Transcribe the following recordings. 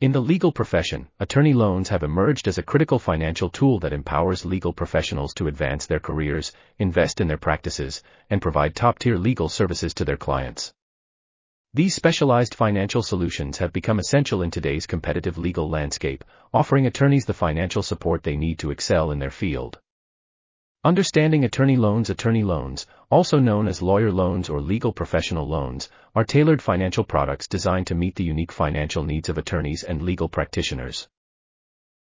In the legal profession, attorney loans have emerged as a critical financial tool that empowers legal professionals to advance their careers, invest in their practices, and provide top-tier legal services to their clients. These specialized financial solutions have become essential in today's competitive legal landscape, offering attorneys the financial support they need to excel in their field. Understanding attorney loans Attorney loans, also known as lawyer loans or legal professional loans, are tailored financial products designed to meet the unique financial needs of attorneys and legal practitioners.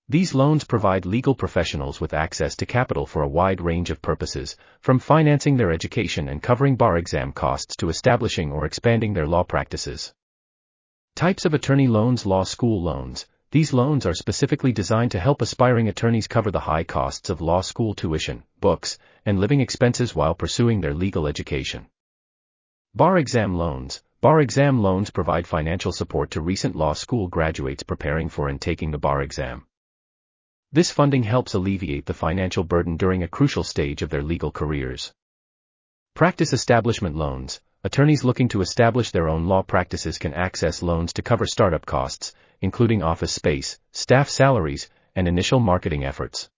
These loans provide legal professionals with access to capital for a wide range of purposes, from financing their education and covering bar exam costs to establishing or expanding their law practices. Types of attorney loans Law school loans these loans are specifically designed to help aspiring attorneys cover the high costs of law school tuition, books, and living expenses while pursuing their legal education. Bar exam loans. Bar exam loans provide financial support to recent law school graduates preparing for and taking the bar exam. This funding helps alleviate the financial burden during a crucial stage of their legal careers. Practice establishment loans. Attorneys looking to establish their own law practices can access loans to cover startup costs, including office space, staff salaries, and initial marketing efforts.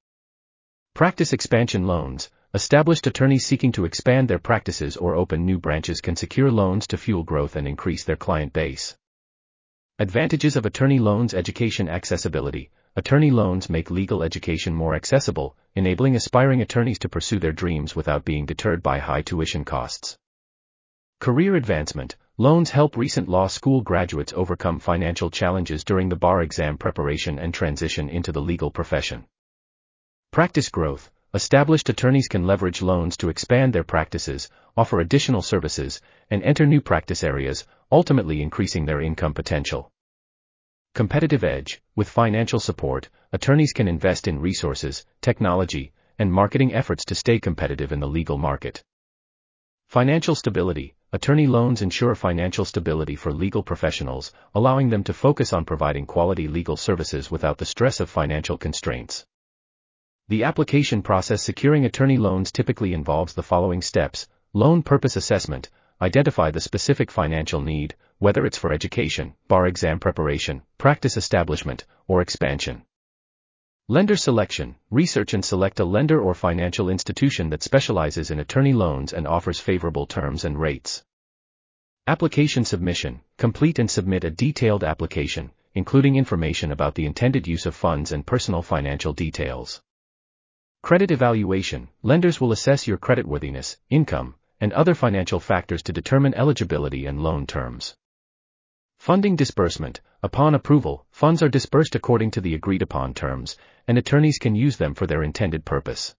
Practice expansion loans. Established attorneys seeking to expand their practices or open new branches can secure loans to fuel growth and increase their client base. Advantages of attorney loans Education accessibility. Attorney loans make legal education more accessible, enabling aspiring attorneys to pursue their dreams without being deterred by high tuition costs. Career advancement. Loans help recent law school graduates overcome financial challenges during the bar exam preparation and transition into the legal profession. Practice growth. Established attorneys can leverage loans to expand their practices, offer additional services, and enter new practice areas, ultimately increasing their income potential. Competitive edge. With financial support, attorneys can invest in resources, technology, and marketing efforts to stay competitive in the legal market. Financial stability. Attorney loans ensure financial stability for legal professionals, allowing them to focus on providing quality legal services without the stress of financial constraints. The application process securing attorney loans typically involves the following steps loan purpose assessment, identify the specific financial need, whether it's for education, bar exam preparation, practice establishment, or expansion. Lender selection. Research and select a lender or financial institution that specializes in attorney loans and offers favorable terms and rates. Application submission. Complete and submit a detailed application, including information about the intended use of funds and personal financial details. Credit evaluation. Lenders will assess your creditworthiness, income, and other financial factors to determine eligibility and loan terms. Funding disbursement. Upon approval, funds are disbursed according to the agreed upon terms, and attorneys can use them for their intended purpose.